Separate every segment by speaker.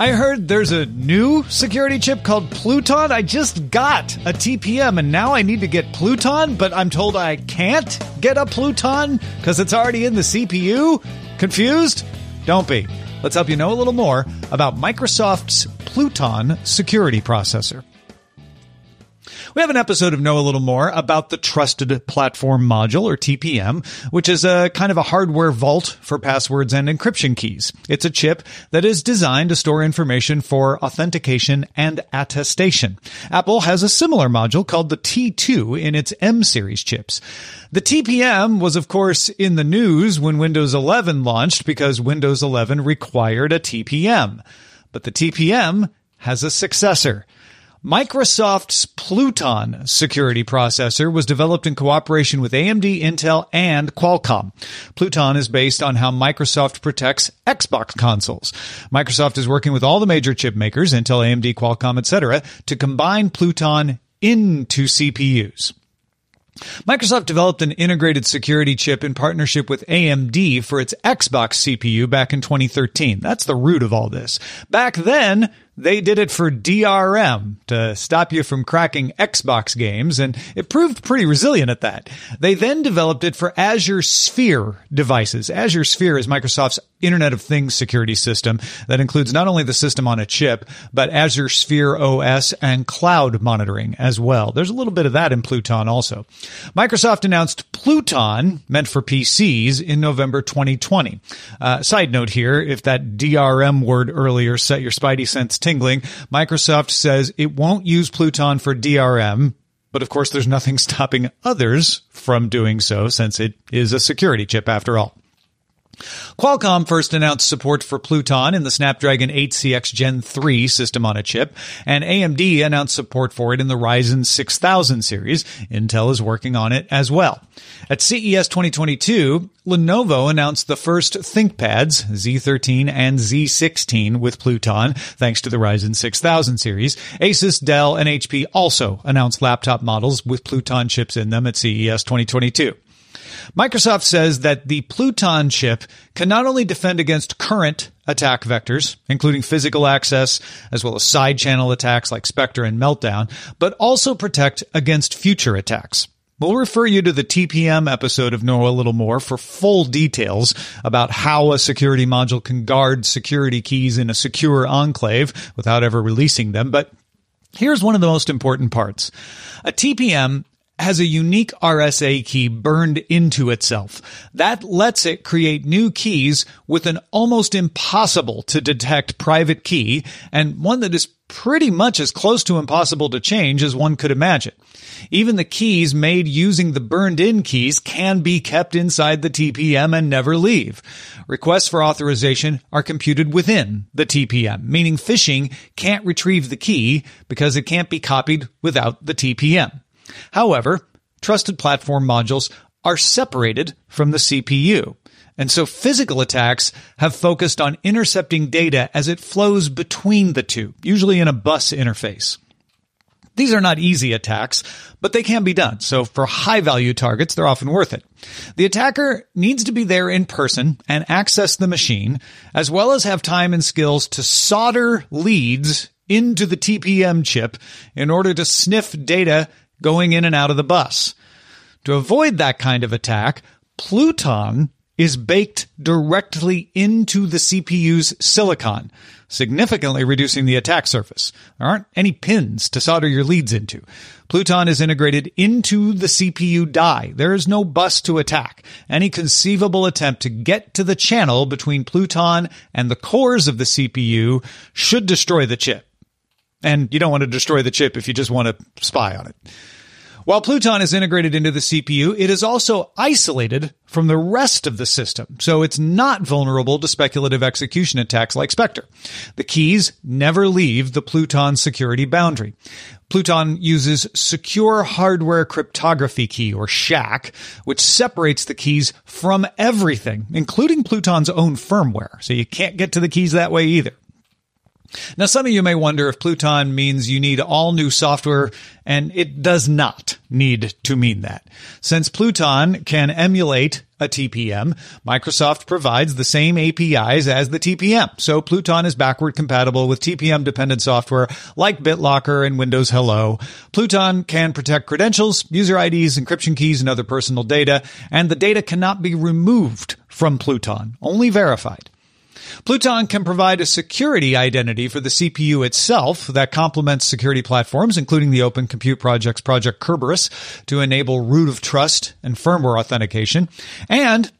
Speaker 1: I heard there's a new security chip called Pluton. I just got a TPM and now I need to get Pluton, but I'm told I can't get a Pluton because it's already in the CPU. Confused? Don't be. Let's help you know a little more about Microsoft's Pluton security processor. We have an episode of Know a Little More about the Trusted Platform Module, or TPM, which is a kind of a hardware vault for passwords and encryption keys. It's a chip that is designed to store information for authentication and attestation. Apple has a similar module called the T2 in its M series chips. The TPM was, of course, in the news when Windows 11 launched because Windows 11 required a TPM. But the TPM has a successor. Microsoft's Pluton security processor was developed in cooperation with AMD, Intel, and Qualcomm. Pluton is based on how Microsoft protects Xbox consoles. Microsoft is working with all the major chip makers, Intel, AMD, Qualcomm, etc., to combine Pluton into CPUs. Microsoft developed an integrated security chip in partnership with AMD for its Xbox CPU back in 2013. That's the root of all this. Back then, they did it for DRM to stop you from cracking Xbox games, and it proved pretty resilient at that. They then developed it for Azure Sphere devices. Azure Sphere is Microsoft's Internet of Things security system that includes not only the system on a chip, but Azure Sphere OS and cloud monitoring as well. There's a little bit of that in Pluton also. Microsoft announced Pluton, meant for PCs, in November 2020. Uh, side note here, if that DRM word earlier set your spidey sense tingling, Microsoft says it won't use Pluton for DRM, but of course there's nothing stopping others from doing so since it is a security chip after all. Qualcomm first announced support for Pluton in the Snapdragon 8CX Gen 3 system on a chip, and AMD announced support for it in the Ryzen 6000 series. Intel is working on it as well. At CES 2022, Lenovo announced the first ThinkPads Z13 and Z16 with Pluton, thanks to the Ryzen 6000 series. Asus, Dell, and HP also announced laptop models with Pluton chips in them at CES 2022. Microsoft says that the Pluton chip can not only defend against current attack vectors, including physical access, as well as side channel attacks like Spectre and Meltdown, but also protect against future attacks. We'll refer you to the TPM episode of Know a Little More for full details about how a security module can guard security keys in a secure enclave without ever releasing them. But here's one of the most important parts. A TPM has a unique RSA key burned into itself. That lets it create new keys with an almost impossible to detect private key and one that is pretty much as close to impossible to change as one could imagine. Even the keys made using the burned in keys can be kept inside the TPM and never leave. Requests for authorization are computed within the TPM, meaning phishing can't retrieve the key because it can't be copied without the TPM. However, trusted platform modules are separated from the CPU. And so physical attacks have focused on intercepting data as it flows between the two, usually in a bus interface. These are not easy attacks, but they can be done. So for high value targets, they're often worth it. The attacker needs to be there in person and access the machine, as well as have time and skills to solder leads into the TPM chip in order to sniff data going in and out of the bus. To avoid that kind of attack, Pluton is baked directly into the CPU's silicon, significantly reducing the attack surface. There aren't any pins to solder your leads into. Pluton is integrated into the CPU die. There is no bus to attack. Any conceivable attempt to get to the channel between Pluton and the cores of the CPU should destroy the chip. And you don't want to destroy the chip if you just want to spy on it. While Pluton is integrated into the CPU, it is also isolated from the rest of the system, so it's not vulnerable to speculative execution attacks like Spectre. The keys never leave the Pluton security boundary. Pluton uses secure hardware cryptography key or SHACK, which separates the keys from everything, including Pluton's own firmware. So you can't get to the keys that way either. Now, some of you may wonder if Pluton means you need all new software, and it does not need to mean that. Since Pluton can emulate a TPM, Microsoft provides the same APIs as the TPM. So Pluton is backward compatible with TPM dependent software like BitLocker and Windows Hello. Pluton can protect credentials, user IDs, encryption keys, and other personal data, and the data cannot be removed from Pluton, only verified. Pluton can provide a security identity for the CPU itself that complements security platforms, including the Open Compute Project's Project Kerberos, to enable root of trust and firmware authentication. And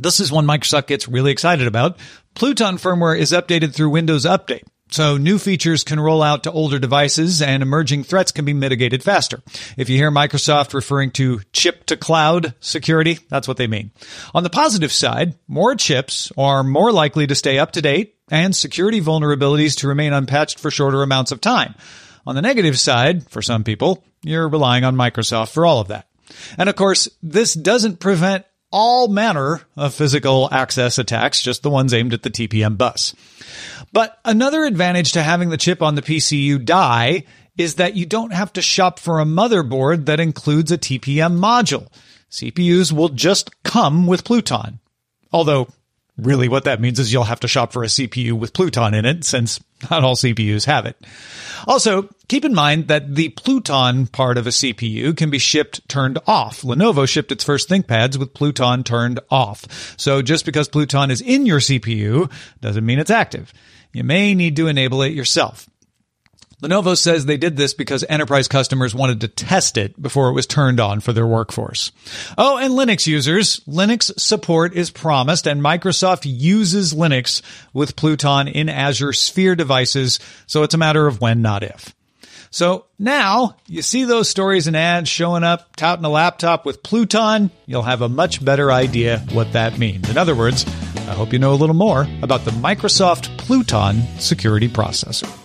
Speaker 1: this is one Microsoft gets really excited about. Pluton firmware is updated through Windows Update. So new features can roll out to older devices and emerging threats can be mitigated faster. If you hear Microsoft referring to chip to cloud security, that's what they mean. On the positive side, more chips are more likely to stay up to date and security vulnerabilities to remain unpatched for shorter amounts of time. On the negative side, for some people, you're relying on Microsoft for all of that. And of course, this doesn't prevent all manner of physical access attacks, just the ones aimed at the TPM bus. But another advantage to having the chip on the PCU die is that you don't have to shop for a motherboard that includes a TPM module. CPUs will just come with Pluton. Although, really what that means is you'll have to shop for a CPU with Pluton in it, since not all CPUs have it. Also, keep in mind that the Pluton part of a CPU can be shipped turned off. Lenovo shipped its first ThinkPads with Pluton turned off. So just because Pluton is in your CPU doesn't mean it's active. You may need to enable it yourself. Lenovo says they did this because enterprise customers wanted to test it before it was turned on for their workforce. Oh, and Linux users, Linux support is promised and Microsoft uses Linux with Pluton in Azure Sphere devices, so it's a matter of when, not if. So now you see those stories and ads showing up touting a laptop with Pluton, you'll have a much better idea what that means. In other words, I hope you know a little more about the Microsoft Pluton security processor.